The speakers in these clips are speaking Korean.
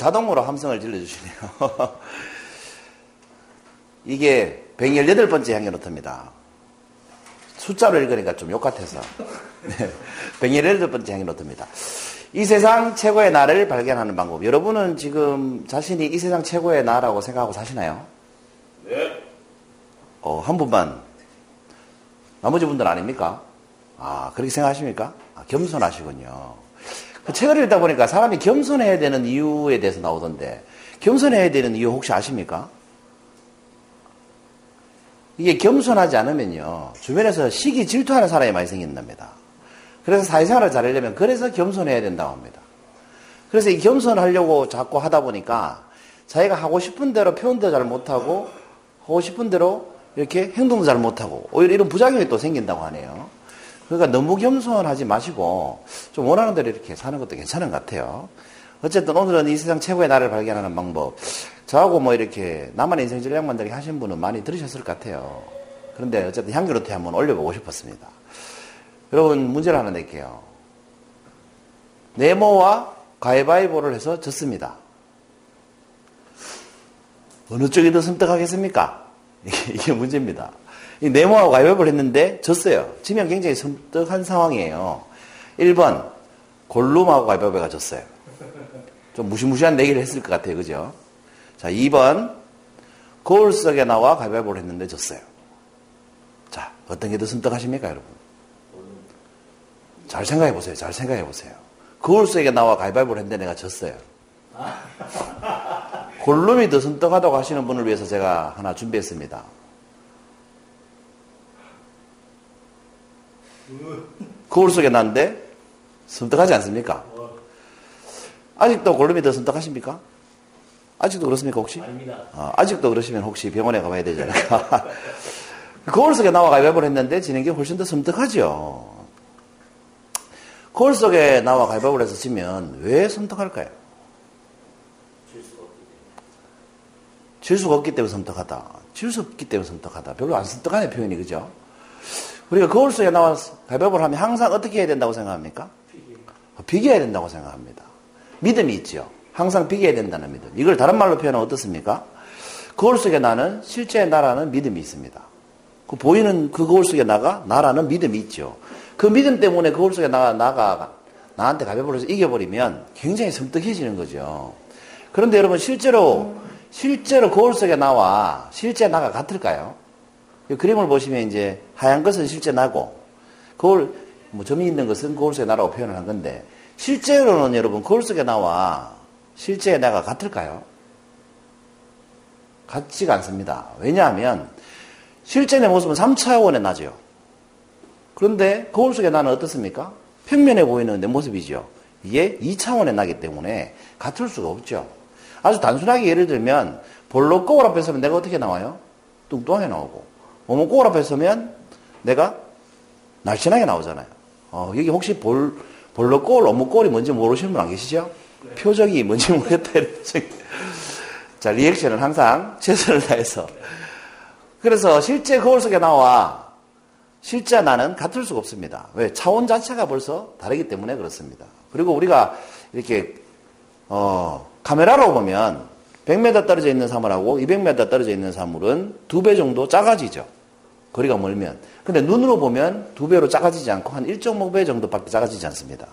자동으로 함성을 질러주시네요. 이게 118번째 향기노트입니다. 숫자로 읽으니까 좀 욕 같아서. 네, 118번째 향기노트입니다. 이 세상 최고의 나를 발견하는 방법. 여러분은 지금 자신이 이 세상 최고의 나라고 생각하고 사시나요? 네. 어, 한 분만. 나머지 분들 아닙니까? 아, 그렇게 생각하십니까? 아, 겸손하시군요. 그 책을 읽다 보니까 사람이 겸손해야 되는 이유에 대해서 나오던데, 겸손해야 되는 이유 혹시 아십니까? 이게 겸손하지 않으면요, 주변에서 시기 질투하는 사람이 많이 생긴답니다. 그래서 사회생활을 잘하려면 그래서 겸손해야 된다고 합니다. 그래서 이 겸손하려고 자꾸 하다 보니까 자기가 하고 싶은 대로 표현도 잘 못하고 하고 싶은 대로 이렇게 행동도 잘 못하고 오히려 이런 부작용이 또 생긴다고 하네요. 그러니까 너무 겸손하지 마시고 좀 원하는 대로 이렇게 사는 것도 괜찮은 것 같아요. 어쨌든 오늘은 이 세상 최고의 나를 발견하는 방법. 저하고 뭐 이렇게 나만의 인생 전략 만들기 하신 분은 많이 들으셨을 것 같아요. 그런데 어쨌든 향기로태 한번 올려보고 싶었습니다. 여러분 문제를 하나 낼게요. 네모와 가위바위보를 해서 졌습니다. 어느 쪽이 더 선택하겠습니까? 이게 문제입니다. 이 네모하고 가위바위보를 했는데 졌어요. 지면 굉장히 섬뜩한 상황이에요. 1번 골룸하고 가위바위보가 졌어요. 좀 무시무시한 내기를 했을 것 같아요. 그죠? 자, 2번 거울 속에 나와 가위바위보를 했는데 졌어요. 자, 어떤 게더 선택하십니까, 여러분? 잘 생각해 보세요. 잘 생각해 보세요. 거울 속에 나와 가위바위보를 했는데 내가 졌어요. 골룸이 더 선떡하다고 하시는 분을 위해서 제가 하나 준비했습니다. 거울 속에 났는데 선떡하지 않습니까? 아직도 골룸이 더 선떡하십니까? 아직도 그렇습니까 혹시? 아, 아직도 그러시면 혹시 병원에 가봐야 되지 않을까? 거울 속에 나와 가위바위보를 했는데 지는 게 훨씬 더 섬뜩하죠. 거울 속에 나와 가위바위보를 해서 지면 왜 섬뜩할까요? 질 수가 없기 때문에 섬뜩하다. 질 수 없기 때문에 섬뜩하다. 별로 안 섬뜩하네 표현이 그죠? 우리가 거울 속에 나와 가위바위보를 하면 항상 어떻게 해야 된다고 생각합니까? 비교해야 된다고 생각합니다. 믿음이 있죠. 항상 비교해야 된다는 믿음. 이걸 다른 말로 표현하면 어떻습니까? 거울 속에 나는 실제 나라는 믿음이 있습니다. 그 보이는 그 거울 속에 나가 나라는 믿음이 있죠. 그 믿음 때문에 거울 속에 나가 나가 나한테 해서 이겨버리면 굉장히 섬뜩해지는 거죠. 그런데 여러분 실제로 실제로 거울 속에 나와 실제 나가 같을까요? 이 그림을 보시면 이제 하얀 것은 실제 나고 거울 뭐 점이 있는 것은 거울 속에 나라고 표현을 한 건데 실제로는 여러분 거울 속에 나와 실제 나가 같을까요? 같지가 않습니다. 왜냐하면 실제 내 모습은 3차원에 나죠. 그런데 거울 속에 나는 어떻습니까? 평면에 보이는 내 모습이죠. 이게 2차원에 나기 때문에 같을 수가 없죠. 아주 단순하게 예를 들면 볼로 거울 앞에 서면 내가 어떻게 나와요? 뚱뚱하게 나오고 몸은 앞에 서면 내가 날씬하게 나오잖아요. 어, 여기 혹시 볼, 업무 거울이 뭔지 모르시는 분 안 계시죠? 네. 표적이 뭔지 모르겠다. 자, 리액션은 항상 최선을 다해서. 그래서 실제 거울 속에 나와 실제 나는 같을 수가 없습니다. 왜? 차원 자체가 벌써 다르기 때문에 그렇습니다. 그리고 우리가 이렇게, 어, 카메라로 보면 100m 떨어져 있는 사물하고 200m 떨어져 있는 사물은 두 배 정도 작아지죠. 거리가 멀면. 근데 눈으로 보면 두 배로 작아지지 않고 한 1.5배 정도밖에 작아지지 않습니다.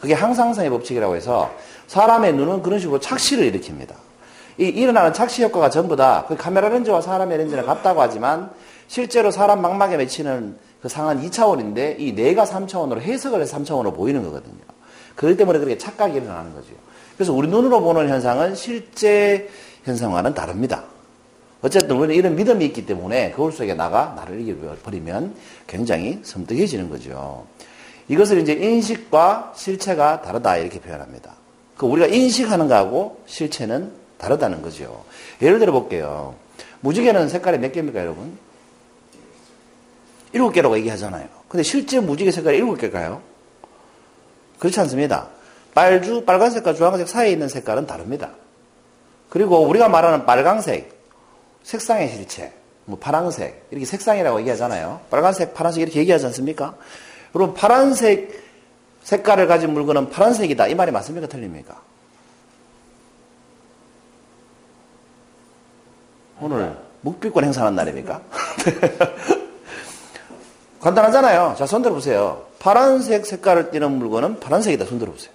그게 항상성의 법칙이라고 해서 사람의 눈은 그런 식으로 착시를 일으킵니다. 이 일어나는 착시 효과가 전부 다 그 카메라 렌즈와 사람의 렌즈는 같다고 하지만 실제로 사람 망막에 맺히는 그 상한 2차원인데 이 뇌가 3차원으로 해석을 해서 3차원으로 보이는 거거든요. 그렇기 때문에 그렇게 착각이 일어나는 거죠. 그래서 우리 눈으로 보는 현상은 실제 현상과는 다릅니다. 어쨌든 우리는 이런 믿음이 있기 때문에 거울 속에 나가 나를 이겨버리면 굉장히 섬뜩해지는 거죠. 이것을 이제 인식과 실체가 다르다 이렇게 표현합니다. 그 우리가 인식하는 거하고 실체는 다르다는 거죠. 예를 들어 볼게요. 무지개는 색깔이 몇 개입니까, 여러분? 일곱 개라고 얘기하잖아요. 근데 실제 무지개 색깔이 일곱 개일까요? 그렇지 않습니다. 빨주, 빨간색과 주황색 사이에 있는 색깔은 다릅니다. 그리고 우리가 말하는 빨강색, 색상의 실체, 뭐 파란색 이렇게 색상이라고 얘기하잖아요. 빨간색, 파란색 이렇게 얘기하지 않습니까? 여러분 파란색 색깔을 가진 물건은 파란색이다 이 말이 맞습니까? 틀립니까? 오늘 묵비권 행사하는 날입니까? 간단하잖아요. 자, 손 들어보세요. 파란색 색깔을 띠는 물건은 파란색이다. 손 들어보세요.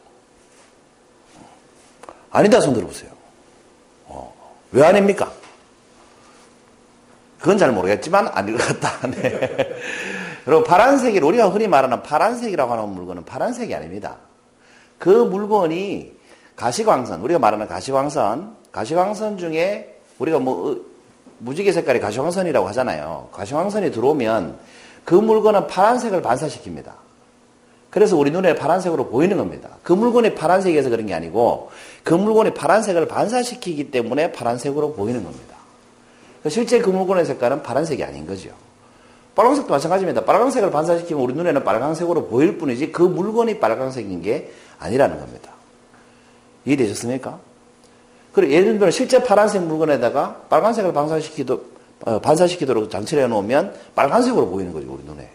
아니다. 손 들어보세요. 어. 왜 아닙니까? 그건 잘 모르겠지만 것 같다. 네. 여러분, 파란색이, 우리가 흔히 말하는 파란색이라고 하는 물건은 파란색이 아닙니다. 그 물건이 가시광선, 우리가 말하는 가시광선, 가시광선 중에 우리가 뭐, 무지개 색깔이 가시광선이라고 하잖아요. 가시광선이 들어오면 그 물건은 파란색을 반사시킵니다. 그래서 우리 눈에 파란색으로 보이는 겁니다. 그 물건이 파란색이어서 그런 게 아니고 그 물건이 파란색을 반사시키기 때문에 파란색으로 보이는 겁니다. 실제 그 물건의 색깔은 파란색이 아닌 거죠. 빨간색도 마찬가지입니다. 빨간색을 반사시키면 우리 눈에는 빨간색으로 보일 뿐이지 그 물건이 빨간색인 게 아니라는 겁니다. 이해되셨습니까? 그리고 예를 들면 실제 파란색 물건에다가 빨간색을 반사시키도 어, 반사시키도록 장치를 해놓으면 빨간색으로 보이는 거죠, 우리 눈에.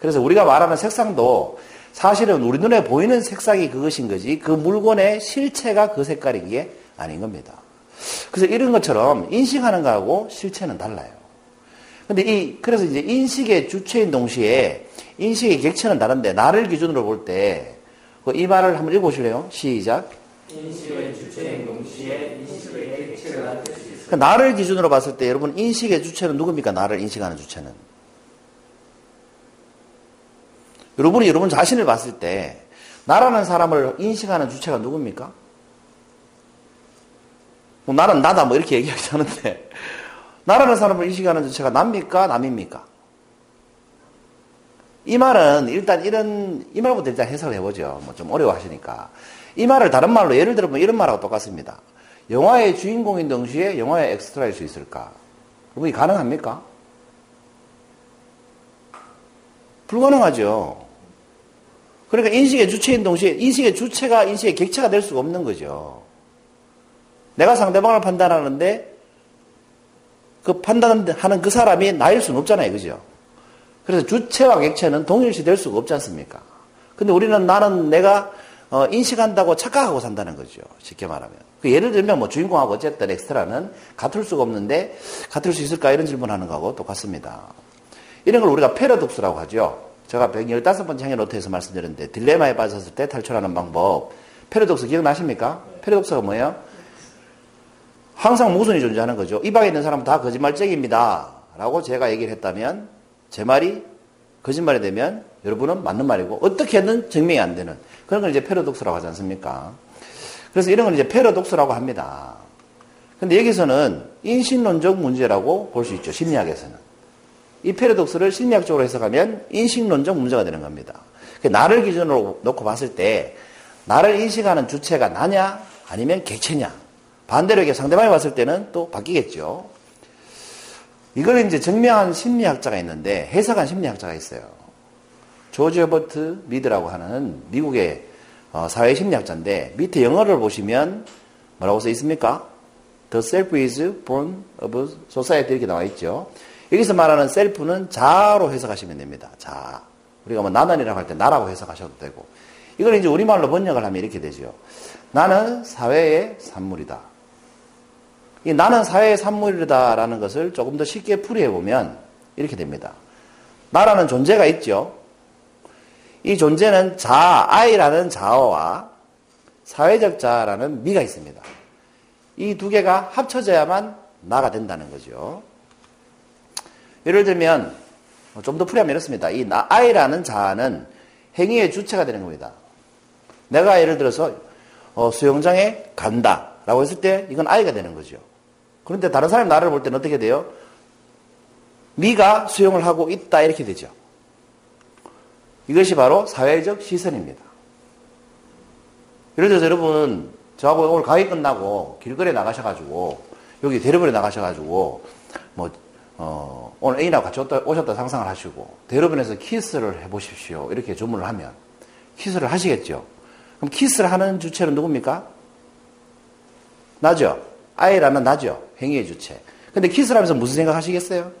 그래서 우리가 말하는 색상도 사실은 우리 눈에 보이는 색상이 그것인 거지 그 물건의 실체가 그 색깔인 게 아닌 겁니다. 그래서 이런 것처럼 인식하는 거하고 실체는 달라요. 근데 이, 그래서 이제 인식의 주체인 동시에 인식의 객체는 다른데 나를 기준으로 볼 때 이 말을 한번 읽어보실래요? 시작. 인식의 주체인 동시에 인식의 객체가 될수 있습니다. 그러니까 나를 기준으로 봤을 때 여러분 인식의 주체는 누굽니까? 나를 인식하는 주체는. 여러분이 여러분 자신을 봤을 때 나라는 사람을 인식하는 주체가 누굽니까? 뭐 나는 나다 뭐 이렇게 얘기하지 않은데 나라는 사람을 인식하는 주체가 남입니까? 남입니까? 이 말은 일단 이런 이 말부터 일단 해석을 해보죠. 뭐 좀 어려워하시니까 이 말을 다른 말로 예를 들면 이런 말하고 똑같습니다. 영화의 주인공인 동시에 영화의 엑스트라일 수 있을까? 이 가능합니까? 불가능하죠. 그러니까 인식의 주체인 동시에 인식의 주체가 인식의 객체가 될 수가 없는 거죠. 내가 상대방을 판단하는데 그 판단하는 그 사람이 나일 수는 없잖아요. 그죠? 그래서 주체와 객체는 동일시 될 수가 없지 않습니까? 근데 우리는 나는 내가 어, 인식한다고 착각하고 산다는 거죠. 쉽게 말하면. 그 예를 들면 뭐 주인공하고 어쨌든 엑스트라는 같을 수가 없는데 같을 수 있을까 이런 질문하는 거하고 똑같습니다. 이런 걸 우리가 패러독스라고 하죠. 제가 115번째 향기 노트에서 말씀드렸는데 딜레마에 빠졌을 때 탈출하는 방법. 패러독스 기억나십니까? 패러독스가 뭐예요? 항상 모순이 존재하는 거죠. 이 방에 있는 사람은 다 거짓말쟁입니다. 라고 제가 얘기를 했다면 제 말이 거짓말이 되면 여러분은 맞는 말이고 어떻게든 증명이 안 되는 그런 걸 이제 패러독스라고 하지 않습니까? 그래서 이런 걸 이제 패러독스라고 합니다. 근데 여기서는 인식론적 문제라고 볼 수 있죠. 심리학에서는. 이 패러독스를 심리학적으로 해석하면 인식론적 문제가 되는 겁니다. 나를 기준으로 놓고 봤을 때 나를 인식하는 주체가 나냐 아니면 객체냐 반대로 이렇게 상대방이 봤을 때는 또 바뀌겠죠. 이걸 이제 증명한 심리학자가 있는데 해석한 심리학자가 있어요. 조지 허버트 미드라고 하는 미국의 어, 사회 심리학자인데 밑에 영어를 보시면 뭐라고 써 있습니까? The self is born of society 이렇게 나와 있죠. 여기서 말하는 셀프는 자로 해석하시면 됩니다. 자. 우리가 뭐 나는이라고 할 때 나라고 해석하셔도 되고. 이걸 이제 우리말로 번역을 하면 이렇게 되죠. 나는 사회의 산물이다. 이 나는 사회의 산물이다라는 것을 조금 더 쉽게 풀이해 보면 이렇게 됩니다. 나라는 존재가 있죠. 이 존재는 자, 아이라는 자어와 사회적 자라는 미가 있습니다. 이 두 개가 합쳐져야만 나가 된다는 거죠. 예를 들면 좀 더 풀이하면 이렇습니다. 이 아이라는 자아는 행위의 주체가 되는 겁니다. 내가 예를 들어서 어, 수영장에 간다라고 했을 때 이건 아이가 되는 거죠. 그런데 다른 사람이 나를 볼 때는 어떻게 돼요? 미가 수영을 하고 있다 이렇게 되죠. 이것이 바로 사회적 시선입니다. 예를 들어서 여러분 저하고 오늘 가위 끝나고 길거리에 나가셔가지고 여기 대로변에 나가셔가지고 뭐 어, 오늘 애인하고 같이 오셨다, 오셨다 상상을 하시고 대로변에서 키스를 해보십시오 이렇게 주문을 하면 키스를 하시겠죠. 그럼 키스를 하는 주체는 누굽니까? 나죠. I라는 나죠. 행위의 주체. 근데 키스를 하면서 무슨 생각 하시겠어요?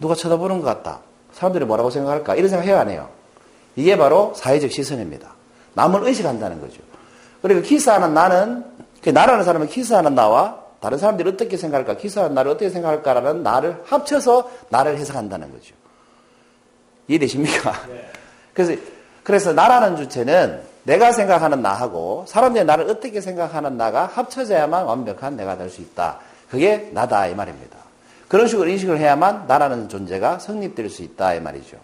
누가 쳐다보는 것 같다. 사람들이 뭐라고 생각할까? 이런 생각 해요, 안 해요? 이게 바로 사회적 시선입니다. 남을 의식한다는 거죠. 그리고 키스하는 나는, 그 나라는 사람은 키스하는 나와 다른 사람들이 어떻게 생각할까, 기사는 나를 어떻게 생각할까라는 나를 합쳐서 나를 해석한다는 거죠. 이해되십니까? 네. 그래서, 그래서 나라는 주체는 내가 생각하는 나하고 사람들이 나를 어떻게 생각하는 나가 합쳐져야만 완벽한 내가 될 수 있다. 그게 나다 이 말입니다. 그런 식으로 인식을 해야만 나라는 존재가 성립될 수 있다 이 말이죠.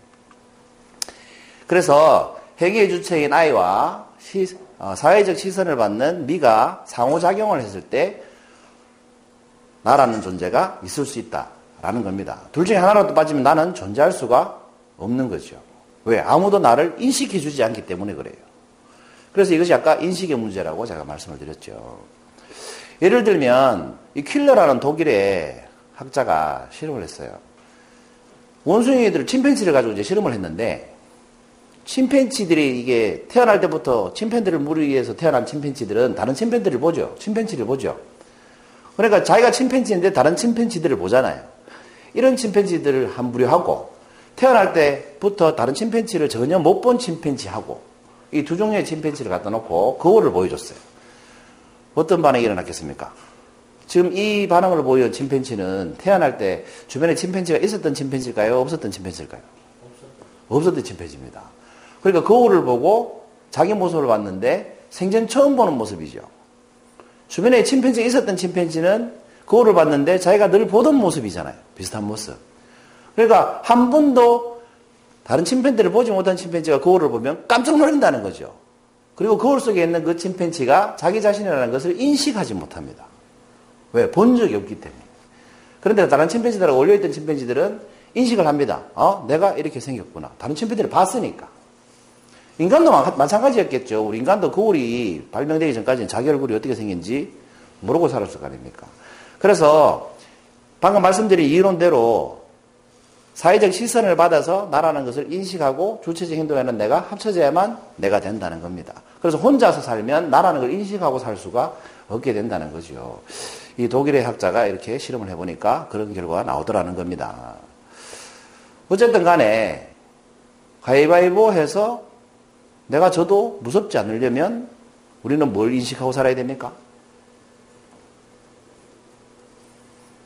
그래서 회계의 주체인 아이와 시, 어, 사회적 시선을 받는 미가 상호작용을 했을 때 나라는 존재가 있을 수 있다라는 겁니다. 둘 중에 하나라도 빠지면 나는 존재할 수가 없는 거죠. 왜? 아무도 나를 인식해 주지 않기 때문에 그래요. 그래서 이것이 아까 인식의 문제라고 제가 말씀을 드렸죠. 예를 들면 이 킬러라는 독일의 학자가 실험을 했어요. 원숭이들 침팬지를 가지고 이제 실험을 했는데 침팬지들이 이게 태어날 때부터 침팬들을 무리해서 태어난 침팬지들은 다른 침팬들을 보죠. 침팬지를 보죠. 그러니까 자기가 침팬지인데 다른 침팬지들을 보잖아요. 이런 침팬지들을 한 부류하고 태어날 때부터 다른 침팬지를 전혀 못 본 침팬지하고 이 두 종류의 침팬지를 갖다 놓고 거울을 보여줬어요. 어떤 반응이 일어났겠습니까? 지금 이 반응을 보여 침팬지는 태어날 때 주변에 침팬지가 있었던 침팬지일까요? 없었던 침팬지일까요? 없었던 침팬지입니다. 그러니까 거울을 보고 자기 모습을 봤는데 생전 처음 보는 모습이죠. 주변에 침팬지가 있었던 침팬지는 거울을 봤는데 자기가 늘 보던 모습이잖아요. 비슷한 모습. 그러니까 한 번도 다른 침팬지를 보지 못한 침팬지가 거울을 보면 깜짝 놀란다는 거죠. 그리고 거울 속에 있는 그 침팬지가 자기 자신이라는 것을 인식하지 못합니다. 왜? 본 적이 없기 때문에. 그런데 다른 침팬지들하고 올려있던 침팬지들은 인식을 합니다. 어? 내가 이렇게 생겼구나. 다른 침팬지를 봤으니까. 인간도 마찬가지였겠죠. 우리 인간도 거울이 발명되기 전까지는 자기 얼굴이 어떻게 생긴지 모르고 살았을 거 아닙니까? 그래서 방금 말씀드린 이론대로 사회적 시선을 받아서 나라는 것을 인식하고 주체적 행동하는 내가 합쳐져야만 내가 된다는 겁니다. 그래서 혼자서 살면 나라는 걸 인식하고 살 수가 없게 된다는 거죠. 이 독일의 학자가 이렇게 실험을 해보니까 그런 결과가 나오더라는 겁니다. 어쨌든 간에 가위바위보 해서 내가 저도 무섭지 않으려면 우리는 뭘 인식하고 살아야 됩니까?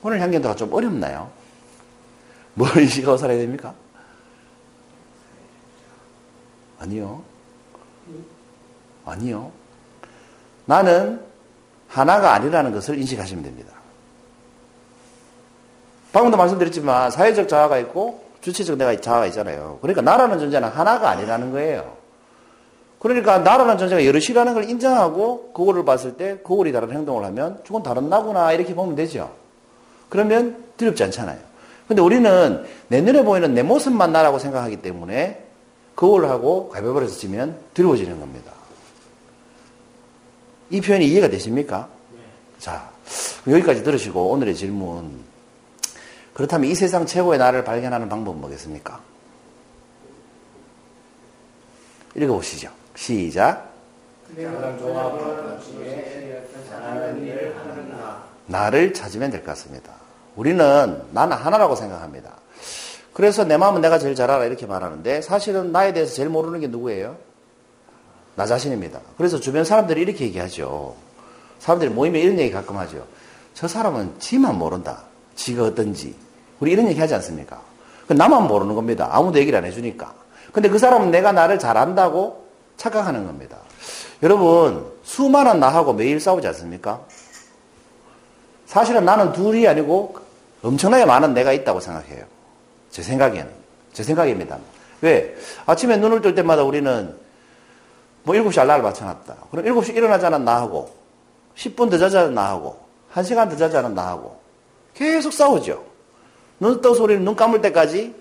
오늘 향견도가 좀 어렵나요? 뭘 인식하고 살아야 됩니까? 아니요. 아니요. 나는 하나가 아니라는 것을 인식하시면 됩니다. 방금도 말씀드렸지만 사회적 자아가 있고 주체적 내가 자아가 있잖아요. 그러니까 나라는 존재는 하나가 아니라는 거예요. 그러니까 나라는 존재가 여럿이라는 걸 인정하고 그거를 봤을 때 그거리 다른 행동을 하면 저건 다른 나구나 이렇게 보면 되죠. 그러면 두렵지 않잖아요. 근데 우리는 내 눈에 보이는 내 모습만 나라고 생각하기 때문에 그걸 하고 가위바위보를 지면 두려워지는 겁니다. 이 표현이 이해가 되십니까? 네. 자, 여기까지 들으시고 오늘의 질문. 그렇다면 이 세상 최고의 나를 발견하는 방법은 뭐겠습니까? 읽어보시죠. 시작. 나를 찾으면 될 것 같습니다. 우리는 나는 하나라고 생각합니다. 그래서 내 마음은 내가 제일 잘 알아 이렇게 말하는데 사실은 나에 대해서 제일 모르는 게 누구예요? 나 자신입니다. 그래서 주변 사람들이 이렇게 얘기하죠. 사람들이 모이면 이런 얘기 가끔 하죠. 저 사람은 지만 모른다. 지가 어떤지. 우리 이런 얘기 하지 않습니까? 나만 모르는 겁니다. 아무도 얘기를 안 해주니까. 근데 그 사람은 내가 나를 잘 안다고 착각하는 겁니다. 여러분, 수많은 나하고 매일 싸우지 않습니까? 사실은 나는 둘이 아니고 엄청나게 많은 내가 있다고 생각해요. 제 생각에는. 제 생각입니다. 왜? 아침에 눈을 뜰 때마다 우리는 뭐 7시 알람을 맞춰놨다. 그럼 7시 일어나자는 나하고, 10분 더 자자는 나하고, 1시간 더 자자는 나하고, 계속 싸우죠. 눈 떠서 우리는 눈 감을 때까지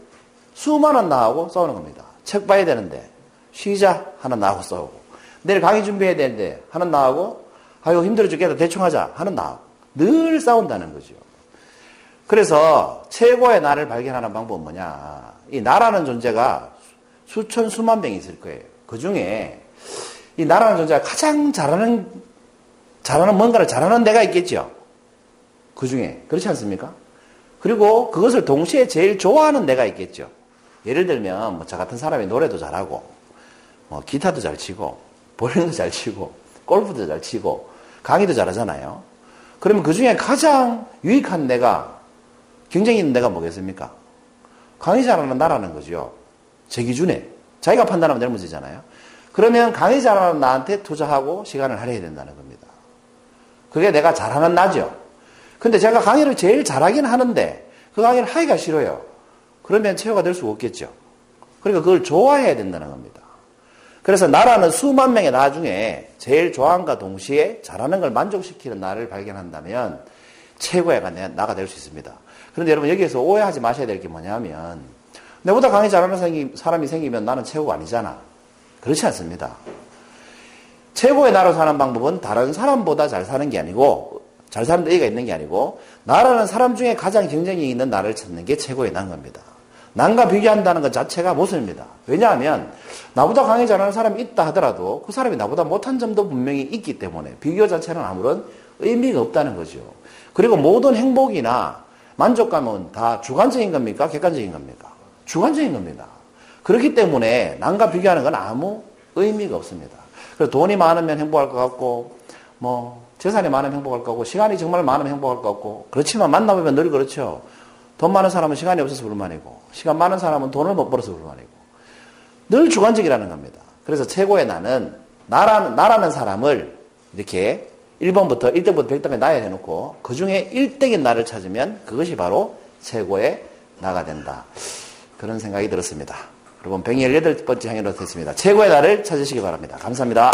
수많은 나하고 싸우는 겁니다. 책 봐야 되는데, 쉬자 하는 나하고 싸우고 내일 강의 준비해야 되는데 하는 나하고 아유 힘들어 죽겠다 대충 하자 하는 나하고 늘 싸운다는 거죠. 그래서 최고의 나를 발견하는 방법은 뭐냐. 이 나라는 존재가 수천 수만 명이 있을 거예요. 그 중에 이 나라는 존재가 가장 잘하는 잘하는 뭔가를 잘하는 데가 있겠죠. 그 중에 그렇지 않습니까? 그리고 그것을 동시에 제일 좋아하는 데가 있겠죠. 예를 들면 뭐 저 같은 사람이 노래도 잘하고 뭐 기타도 잘 치고 볼링도 잘 치고 골프도 잘 치고 강의도 잘하잖아요. 그러면 그 중에 가장 유익한 내가, 경쟁이 있는 내가 뭐겠습니까? 강의자라는 나라는 거죠. 제 기준에. 자기가 판단하면 될 문제잖아요. 그러면 강의자라는 나한테 투자하고 시간을 할애해야 된다는 겁니다. 그게 내가 잘하는 나죠. 근데 제가 강의를 제일 잘하긴 하는데 그 강의를 하기가 싫어요. 그러면 최고가 될수 없겠죠. 그러니까 그걸 좋아해야 된다는 겁니다. 그래서 나라는 수만 명의 나 중에 제일 좋아함과 동시에 잘하는 걸 만족시키는 나를 발견한다면 최고의 나가 될 수 있습니다. 그런데 여러분 여기에서 오해하지 마셔야 될 게 뭐냐면 내보다 강의 잘하는 사람이 생기면 나는 최고가 아니잖아. 그렇지 않습니다. 최고의 나로 사는 방법은 다른 사람보다 잘 사는 게 아니고 잘 사는 의의가 있는 게 아니고 나라는 사람 중에 가장 경쟁이 있는 나를 찾는 게 최고의 난 겁니다. 남과 비교한다는 것 자체가 모순입니다. 왜냐하면 나보다 강의 잘하는 사람이 있다 하더라도 그 사람이 나보다 못한 점도 분명히 있기 때문에 비교 자체는 아무런 의미가 없다는 거죠. 그리고 모든 행복이나 만족감은 다 주관적인 겁니까? 객관적인 겁니까? 주관적인 겁니다. 그렇기 때문에 남과 비교하는 건 아무 의미가 없습니다. 그래서 돈이 많으면 행복할 것 같고, 뭐, 재산이 많으면 행복할 것 같고, 시간이 정말 많으면 행복할 것 같고, 그렇지만 만나보면 늘 그렇죠. 돈 많은 사람은 시간이 없어서 불만이고, 시간 많은 사람은 돈을 못 벌어서 불만이고, 늘 주관적이라는 겁니다. 그래서 최고의 나는, 나라는, 나라는 사람을 이렇게 1번부터 1등부터 100등까지 나야 해놓고, 그 중에 1등인 나를 찾으면 그것이 바로 최고의 나가 된다. 그런 생각이 들었습니다. 여러분, 118번째 향연로 됐습니다. 최고의 나를 찾으시기 바랍니다. 감사합니다.